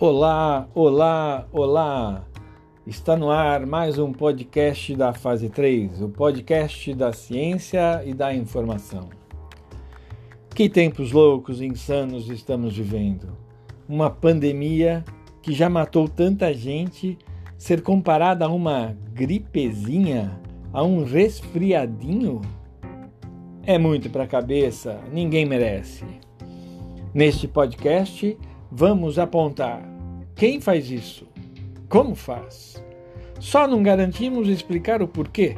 Olá, olá, olá! Está no ar mais um podcast da fase 3, o podcast da ciência e da informação. Que tempos loucos e insanos estamos vivendo! Uma pandemia que já matou tanta gente ser comparada a uma gripezinha, a um resfriadinho? É muito para a cabeça, ninguém merece. Neste podcast, vamos apontar quem faz isso, como faz. Só não garantimos explicar o porquê,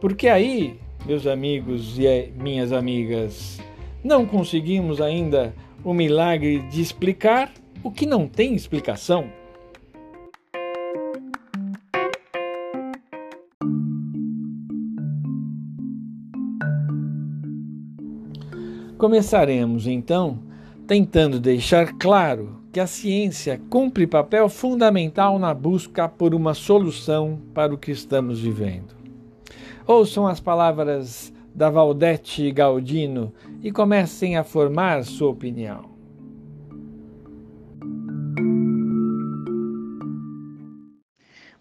porque aí, meus amigos e minhas amigas, não conseguimos ainda o milagre de explicar o que não tem explicação. Começaremos então tentando deixar claro que a ciência cumpre papel fundamental na busca por uma solução para o que estamos vivendo. Ouçam as palavras da Valdete Galdino e comecem a formar sua opinião.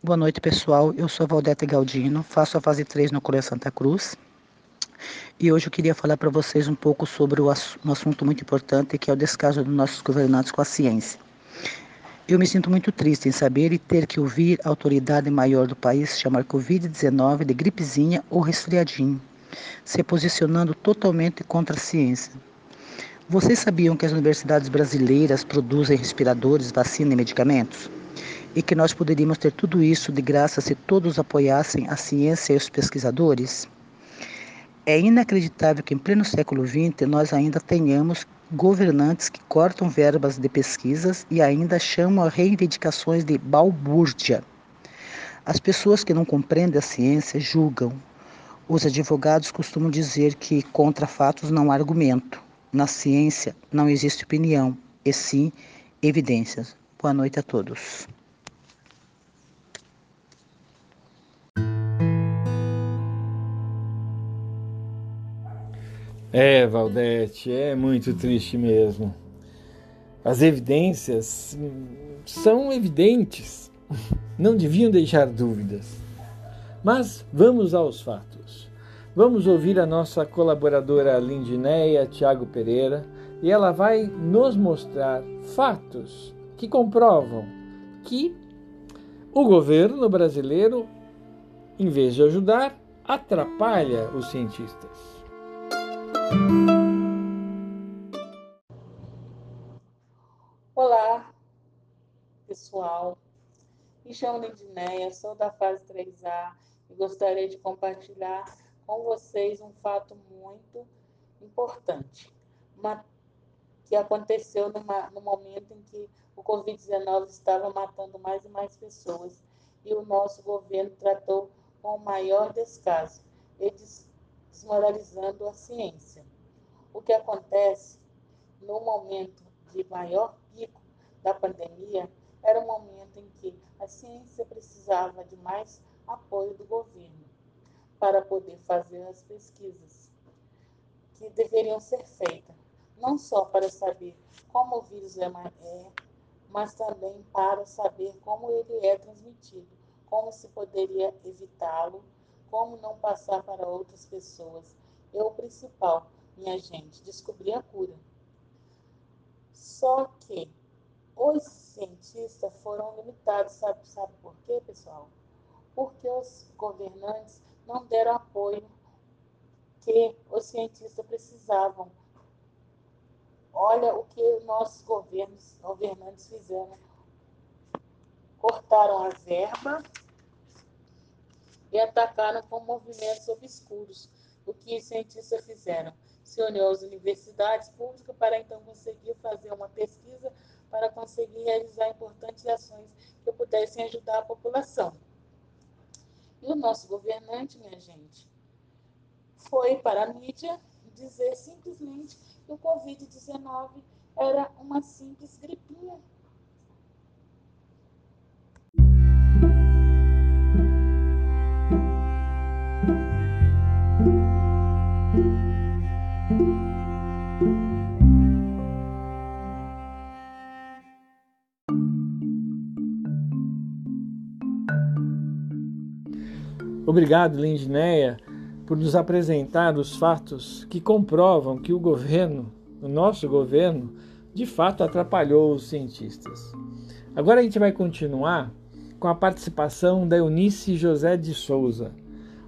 Boa noite, pessoal. Eu sou a Valdete Galdino, faço a fase 3 no Colégio Santa Cruz e hoje eu queria falar para vocês um pouco sobre um assunto muito importante que é o descaso dos nossos governantes com a ciência. Eu me sinto muito triste em saber e ter que ouvir a autoridade maior do país chamar Covid-19 de gripezinha ou resfriadinho, se posicionando totalmente contra a ciência. Vocês sabiam que as universidades brasileiras produzem respiradores, vacina e medicamentos? E que nós poderíamos ter tudo isso de graça se todos apoiassem a ciência e os pesquisadores? É inacreditável que em pleno século XX nós ainda tenhamos governantes que cortam verbas de pesquisas e ainda chamam a reivindicações de balbúrdia. As pessoas que não compreendem a ciência julgam. Os advogados costumam dizer que contra fatos não há argumento. Na ciência não existe opinião, e sim evidências. Boa noite a todos. É, Valdete, é muito triste mesmo. As evidências são evidentes, não deviam deixar dúvidas. Mas vamos aos fatos. Vamos ouvir a nossa colaboradora Lindineia Tiago Pereira e ela vai nos mostrar fatos que comprovam que o governo brasileiro, em vez de ajudar, atrapalha os cientistas. Olá, pessoal. Me chamo Lindinéia, sou da fase 3A e gostaria de compartilhar com vocês um fato muito importante, uma, que aconteceu numa, no momento em que o Covid-19 estava matando mais e mais pessoas e o nosso governo tratou com o maior descaso. Eles desmoralizando a ciência. O que acontece no momento de maior pico da pandemia era o momento em que a ciência precisava de mais apoio do governo para poder fazer as pesquisas que deveriam ser feitas, não só para saber como o vírus é, é mas também para saber como ele é transmitido, como se poderia evitá-lo como não passar para outras pessoas. É o principal, minha gente, descobrir a cura. Só que os cientistas foram limitados, sabe, sabe por quê, pessoal? Porque os governantes não deram apoio que os cientistas precisavam. Olha o que nossos governos, governantes fizeram. Cortaram a verba e atacaram com movimentos obscuros. O que os cientistas fizeram? Se uniu às universidades públicas para então conseguir fazer uma pesquisa para conseguir realizar importantes ações que pudessem ajudar a população. E o nosso governante, minha gente, foi para a mídia dizer simplesmente que o Covid-19 era uma simples gripinha Obrigado, Lindneia, por nos apresentar os fatos que comprovam que o governo, o nosso governo, de fato atrapalhou os cientistas. Agora a gente vai continuar com a participação da Eunice José de Souza.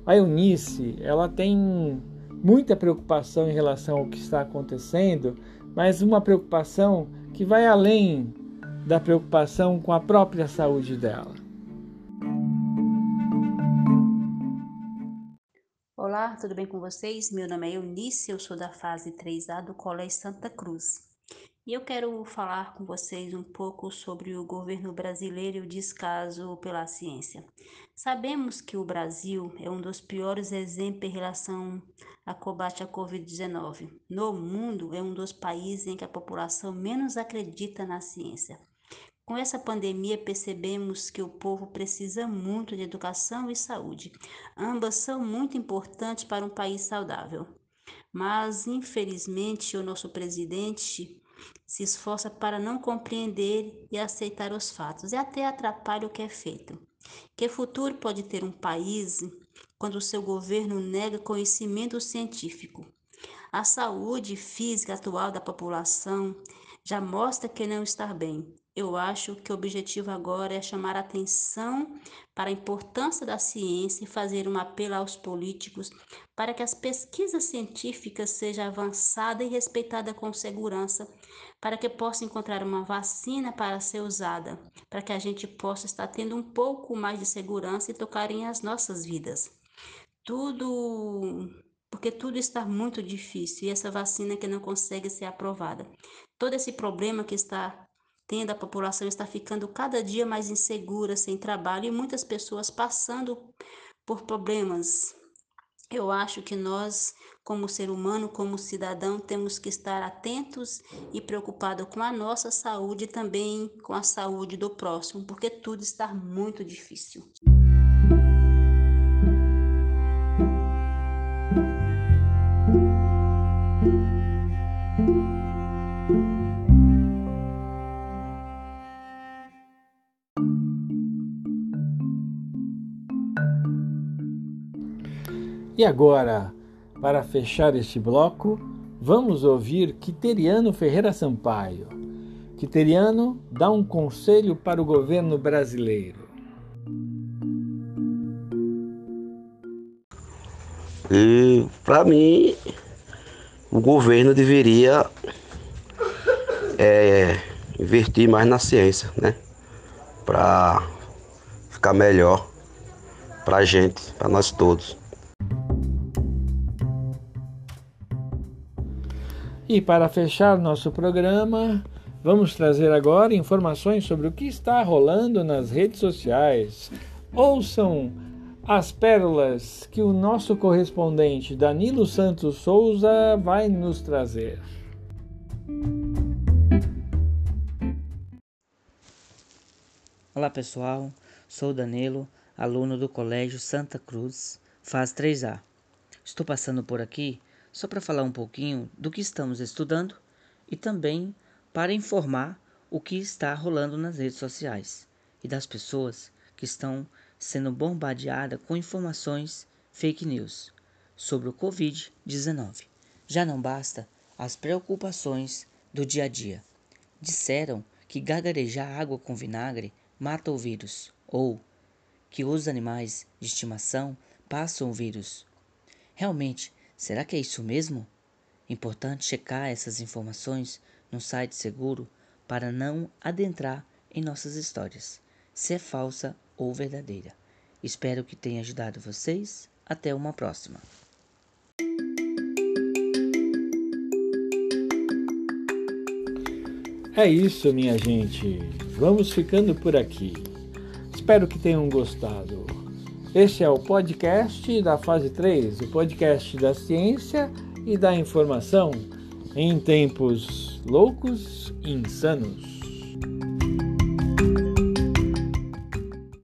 A Eunice, ela tem muita preocupação em relação ao que está acontecendo, mas uma preocupação que vai além da preocupação com a própria saúde dela. Olá, tudo bem com vocês? Meu nome é Eunice, eu sou da fase 3A do Colégio Santa Cruz. E eu quero falar com vocês um pouco sobre o governo brasileiro e o descaso pela ciência. Sabemos que o Brasil é um dos piores exemplos em relação a combate à Covid-19. No mundo, é um dos países em que a população menos acredita na ciência. Com essa pandemia, percebemos que o povo precisa muito de educação e saúde. Ambas são muito importantes para um país saudável. Mas, infelizmente, o nosso presidente se esforça para não compreender e aceitar os fatos e até atrapalha o que é feito. Que futuro pode ter um país quando o seu governo nega conhecimento científico? A saúde física atual da população já mostra que não está bem. Eu acho que o objetivo agora é chamar atenção para a importância da ciência e fazer um apelo aos políticos para que as pesquisas científicas sejam avançadas e respeitadas com segurança, para que possa encontrar uma vacina para ser usada, para que a gente possa estar tendo um pouco mais de segurança e tocarem as nossas vidas. Tudo porque tudo está muito difícil e essa vacina que não consegue ser aprovada. Todo esse problema que está tendo a população está ficando cada dia mais insegura, sem trabalho e muitas pessoas passando por problemas. Eu acho que nós, como ser humano, como cidadão, temos que estar atentos e preocupados com a nossa saúde e também com a saúde do próximo, porque tudo está muito difícil. E agora, para fechar este bloco, vamos ouvir Quiteriano Ferreira Sampaio. Quiteriano dá um conselho para o governo brasileiro. Para mim, o governo deveria é, investir mais na ciência, né? Para ficar melhor para a gente, para nós todos. E para fechar nosso programa, vamos trazer agora informações sobre o que está rolando nas redes sociais. Ouçam as pérolas que o nosso correspondente Danilo Santos Souza vai nos trazer. Olá pessoal, sou Danilo, aluno do Colégio Santa Cruz, faz 3A. Estou passando por aqui só para falar um pouquinho do que estamos estudando e também para informar o que está rolando nas redes sociais e das pessoas que estão sendo bombardeadas com informações fake news sobre o Covid-19. Já não basta as preocupações do dia a dia. Disseram que gargarejar água com vinagre mata o vírus ou que os animais de estimação passam o vírus. Realmente, Será que é isso mesmo? Importante checar essas informações num site seguro para não adentrar em nossas histórias, se é falsa ou verdadeira. Espero que tenha ajudado vocês. Até uma próxima. É isso, minha gente. Vamos ficando por aqui. Espero que tenham gostado. Este é o podcast da fase 3, o podcast da ciência e da informação em tempos loucos e insanos.